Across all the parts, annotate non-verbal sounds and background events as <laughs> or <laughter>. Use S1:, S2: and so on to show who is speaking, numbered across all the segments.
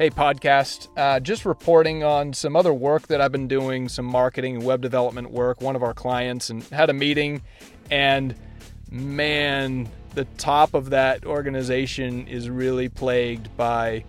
S1: Hey, podcast. Uh, just reporting on some other work that I've been doing, some marketing and web development work. One of our clients and had a meeting, and man, the top of that organization is really plagued by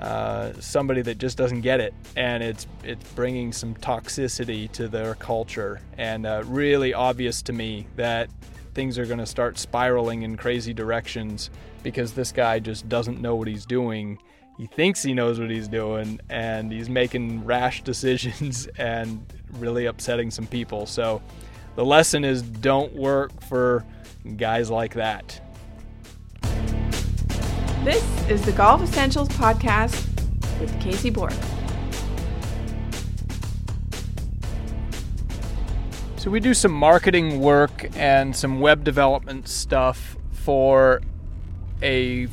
S1: uh, somebody that just doesn't get it, and it's it's bringing some toxicity to their culture, and uh, really obvious to me that things are going to start spiraling in crazy directions because this guy just doesn't know what he's doing he thinks he knows what he's doing and he's making rash <laughs> decisions and really upsetting some people. So the lesson is don't work for guys like that.
S2: This is the Golf Essentials Podcast with Casey Borg.
S1: So we do some marketing work and some web development stuff for a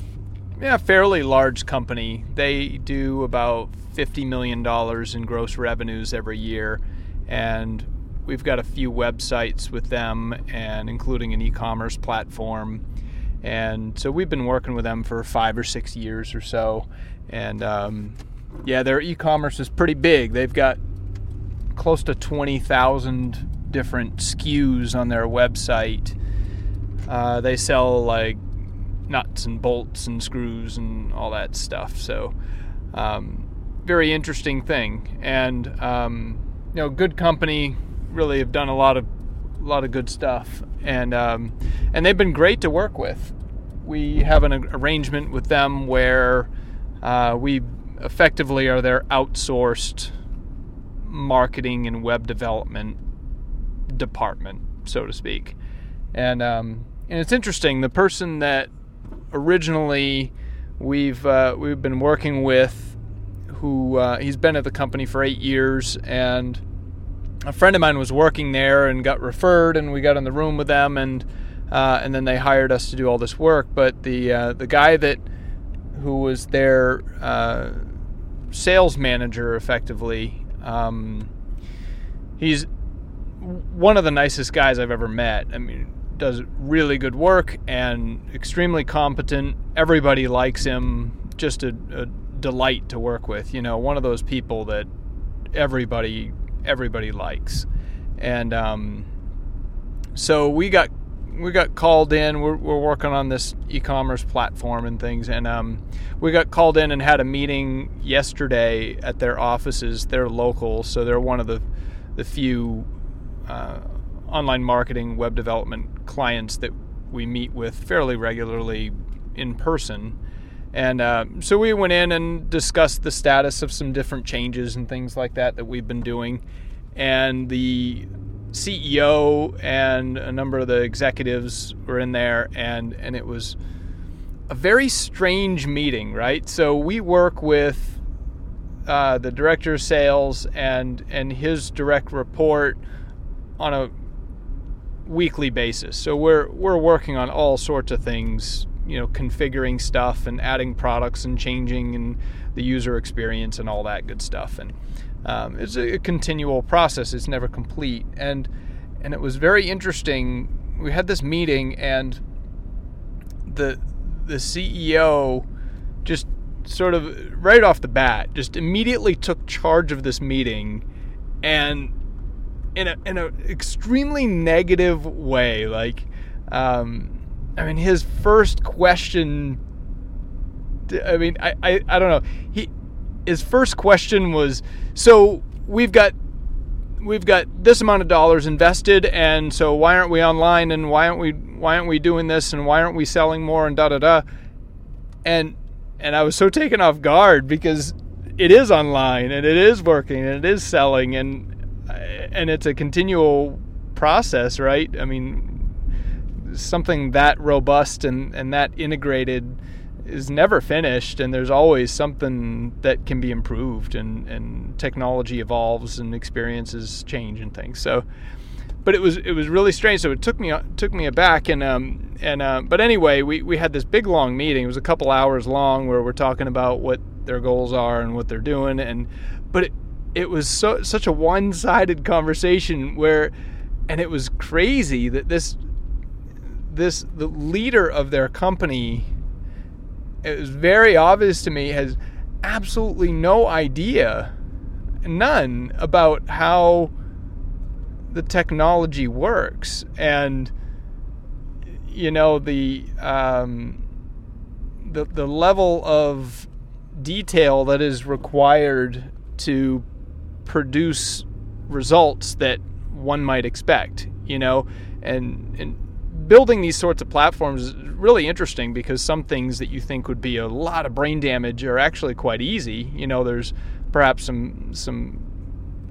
S1: yeah, fairly large company. They do about $50 million in gross revenues every year. And we've got a few websites with them, and including an e commerce platform. And so we've been working with them for five or six years or so. And um, yeah, their e commerce is pretty big. They've got close to 20,000 different SKUs on their website. Uh, they sell like nuts and bolts and screws and all that stuff. So, um, very interesting thing. And um, you know, good company really have done a lot of a lot of good stuff, and um, and they've been great to work with. We have an arrangement with them where uh, we effectively are their outsourced marketing and web development department, so to speak. And um, and it's interesting. The person that originally we've uh, we've been working with who uh, he's been at the company for eight years and a friend of mine was working there and got referred and we got in the room with them and uh, and then they hired us to do all this work. But the uh, the guy that who was their uh, sales manager effectively um, he's one of the nicest guys I've ever met. I mean does really good work and extremely competent. Everybody likes him. Just a, a delight to work with. You know, one of those people that everybody everybody likes. And um, so we got we got called in. We're, we're working on this e-commerce platform and things, and um, we got called in and had a meeting yesterday at their offices. They're local, so they're one of the the few uh, online marketing, web development clients that we meet with fairly regularly in person. And uh, so we went in and discussed the status of some different changes and things like that that we've been doing. And the CEO and a number of the executives were in there, and, and it was a very strange meeting, right? So we work with uh, the director of sales and, and his direct report on a weekly basis. So we're we're working on all sorts of things, you know, configuring stuff and adding products and changing and the user experience and all that good stuff. And um, it's a, a continual process. It's never complete. And and it was very interesting. We had this meeting and the the CEO just sort of right off the bat just immediately took charge of this meeting and in a in an extremely negative way. Like, um, I mean, his first question. I mean, I, I, I don't know. He his first question was, so we've got we've got this amount of dollars invested, and so why aren't we online, and why aren't we why aren't we doing this, and why aren't we selling more, and da da da, and and I was so taken off guard because it is online and it is working and it is selling and and it's a continual process, right? I mean, something that robust and, and that integrated is never finished and there's always something that can be improved and, and technology evolves and experiences change and things. So but it was it was really strange. So it took me took me aback and um and uh, but anyway we, we had this big long meeting. It was a couple hours long where we're talking about what their goals are and what they're doing and but it, it was so such a one-sided conversation where and it was crazy that this this the leader of their company it was very obvious to me has absolutely no idea, none, about how the technology works. And, you know, the, um, the, the level of detail that is required to produce results that one might expect, you know, and, and building these sorts of platforms is really interesting because some things that you think would be a lot of brain damage are actually quite easy. You know, there's perhaps some some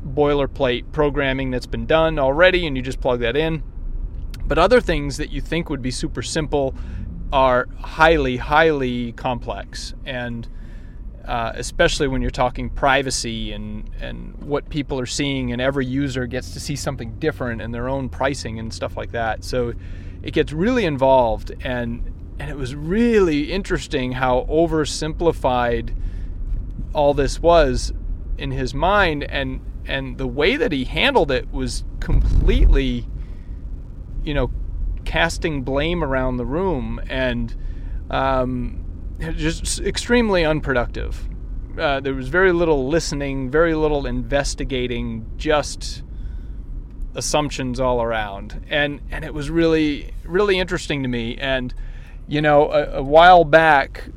S1: boilerplate programming that's been done already and you just plug that in. But other things that you think would be super simple are highly, highly complex. And uh, especially when you're talking privacy and, and what people are seeing, and every user gets to see something different and their own pricing and stuff like that. So it gets really involved, and and it was really interesting how oversimplified all this was in his mind, and and the way that he handled it was completely, you know, casting blame around the room and um, just extremely unproductive. Uh, there was very little listening, very little investigating, just assumptions all around, and and it was really really interesting to me. And you know, a, a while back,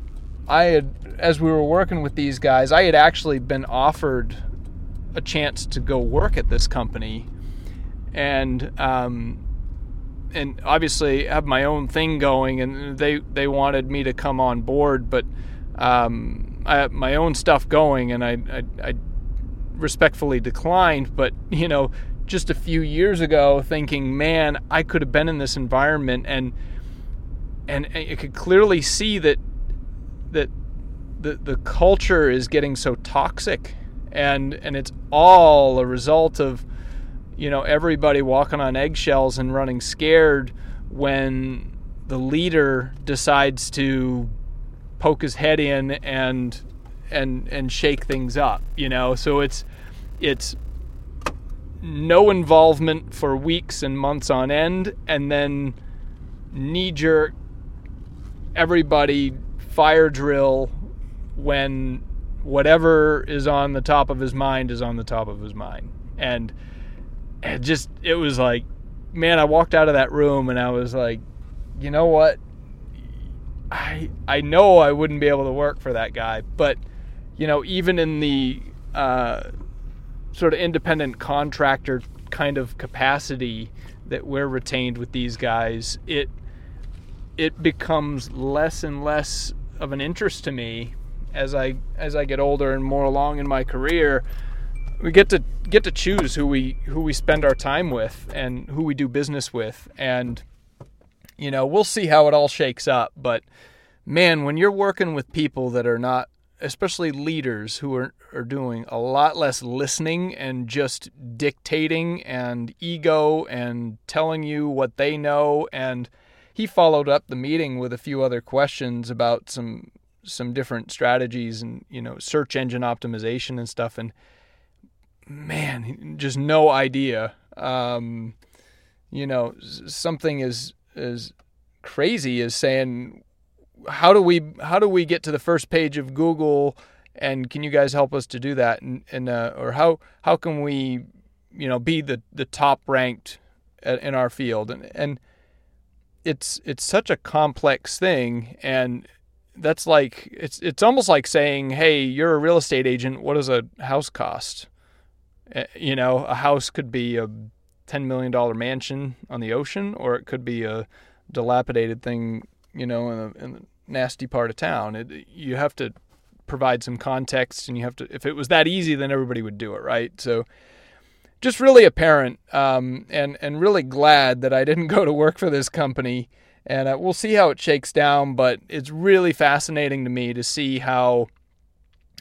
S1: I had as we were working with these guys, I had actually been offered a chance to go work at this company, and um, and obviously have my own thing going, and they they wanted me to come on board, but um, I have my own stuff going, and I, I, I respectfully declined. But you know, just a few years ago, thinking, man, I could have been in this environment, and and I could clearly see that that the the culture is getting so toxic, and and it's all a result of you know everybody walking on eggshells and running scared when the leader decides to poke his head in and and and shake things up you know? So it's it's no involvement for weeks and months on end and then knee jerk everybody fire drill when whatever is on the top of his mind is on the top of his mind. And it just it was like man i walked out of that room and i was like you know what? I i know i wouldn't be able to work for that guy but you know even in the uh, sort of independent contractor kind of capacity that we're retained with these guys it it becomes less and less of an interest to me as i as i get older and more along in my career we get to get to choose who we who we spend our time with and who we do business with. And you know we'll see how it all shakes up. But man when you're working with people that are not especially leaders who are, are doing a lot less listening and just dictating and ego and telling you what they know. And he followed up the meeting with a few other questions about some some different strategies and you know search engine optimization and stuff. And man, just no idea. Um, you know, something as as crazy as saying, how do we how do we get to the first page of Google? And can you guys help us to do that? And, and uh, or how how can we, you know, be the the top ranked in our field? And and it's it's such a complex thing, and that's like it's it's almost like saying, hey, you're a real estate agent. What does a house cost? Uh, you know, a house could be a $10 million mansion on the ocean, or it could be a dilapidated thing, you know, in a, in a nasty part of town. It, you have to provide some context, and you have to, if it was that easy, then everybody would do it, right? So, just really apparent, um, and and really glad that I didn't <laughs> go to work for this company. And uh, we'll see how it shakes down, but it's really fascinating to me to see how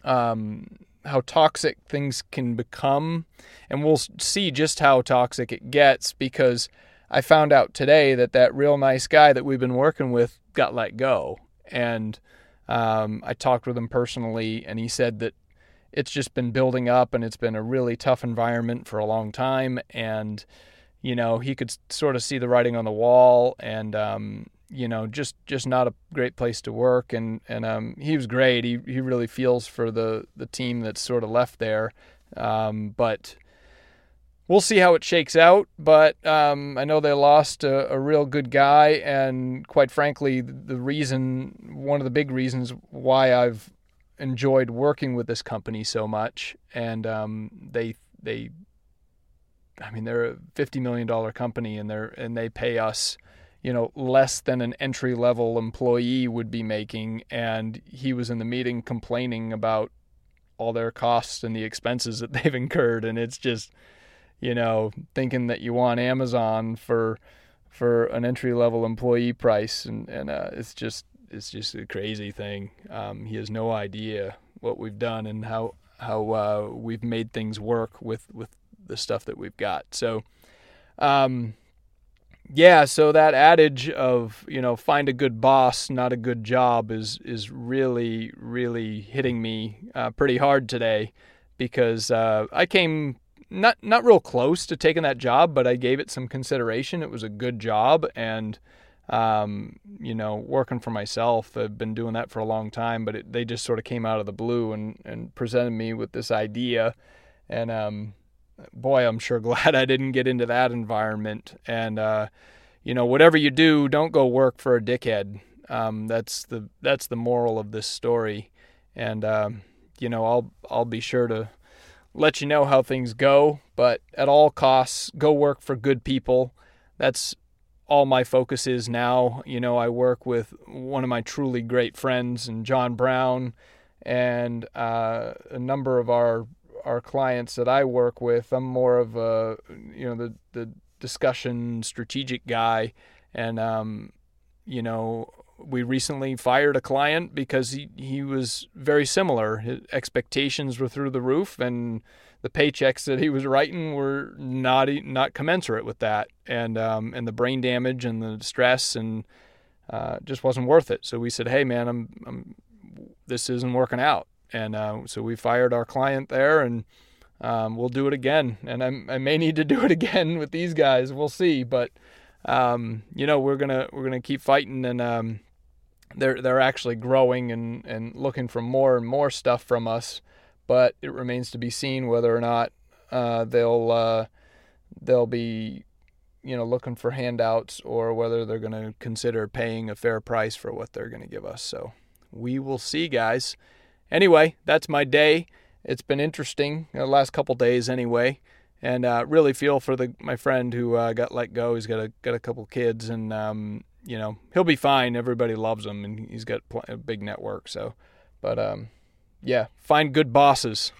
S1: um, how toxic things can become and we'll see just how toxic it gets because I found out today that that real nice guy that we've been working with got let go. And um, I talked with him personally and he said that it's just been building up and it's been a really tough environment for a long time. And you know he could sort of see the writing on the wall and um, you know, just just not a great place to work. And and um, he was great. He he really feels for the the team that's sort of left there. Um, but we'll see how it shakes out. But um, I know they lost a, a, real good guy, and quite frankly, the reason, one of the big reasons why I've enjoyed working with this company so much, and um, they they, I mean, they're a fifty million dollar company, and they're and they pay us. You know, less than an entry level employee would be making. And he was in the meeting complaining about all their costs and the expenses that <laughs> they've incurred. And it's just, you know, thinking that you want Amazon for for an entry level employee price, and and uh, it's just it's just a crazy thing. Um, he has no idea what we've done and how how uh, we've made things work with with the stuff that we've got. So, um, yeah, so that adage of you know find a good boss, not a good job, is is really really hitting me uh, pretty hard today because uh, I came not not real close to taking that job, but I gave it some consideration. It was a good job, and um, you know, working for myself, I've been doing that for a long time. But it, they just sort of came out of the blue and and presented me with this idea, and um, boy, I'm sure <laughs> glad I didn't get into that environment. And uh, you know, whatever you do, don't go work for a dickhead. Um, that's the that's the moral of this story, and um, you know, I'll I'll be sure to let you know how things go, but at all costs, go work for good people. That's all my focus is now. You know, I work with one of my truly great friends and John Brown and uh, a number of our our clients that I work with. I'm more of a you know the the discussion strategic guy, and um, you know we recently fired a client because he, he was very similar. His expectations were through the roof, and the paychecks that he was writing were not not commensurate with that, and um, and the brain damage and the stress and uh, just wasn't worth it. So we said, hey man, I'm, I'm this isn't working out, and uh, so we fired our client there, and um, we'll do it again. And I, I may need to do it <laughs> again with these guys. We'll see, but um, you know we're gonna we're gonna keep fighting and um, they're they're actually growing and, and looking for more and more stuff from us, but it remains to be seen whether or not uh, they'll uh, they'll be you know looking for handouts or whether they're going to consider paying a fair price for what they're going to give us. So we will see, guys. Anyway, that's my day. It's been interesting the last couple days anyway, and uh, really feel for the my friend who uh, got let go. He's got a got a couple kids and um, you know he'll be fine. Everybody loves him, and he's got a big network. So, but um, yeah, find good bosses.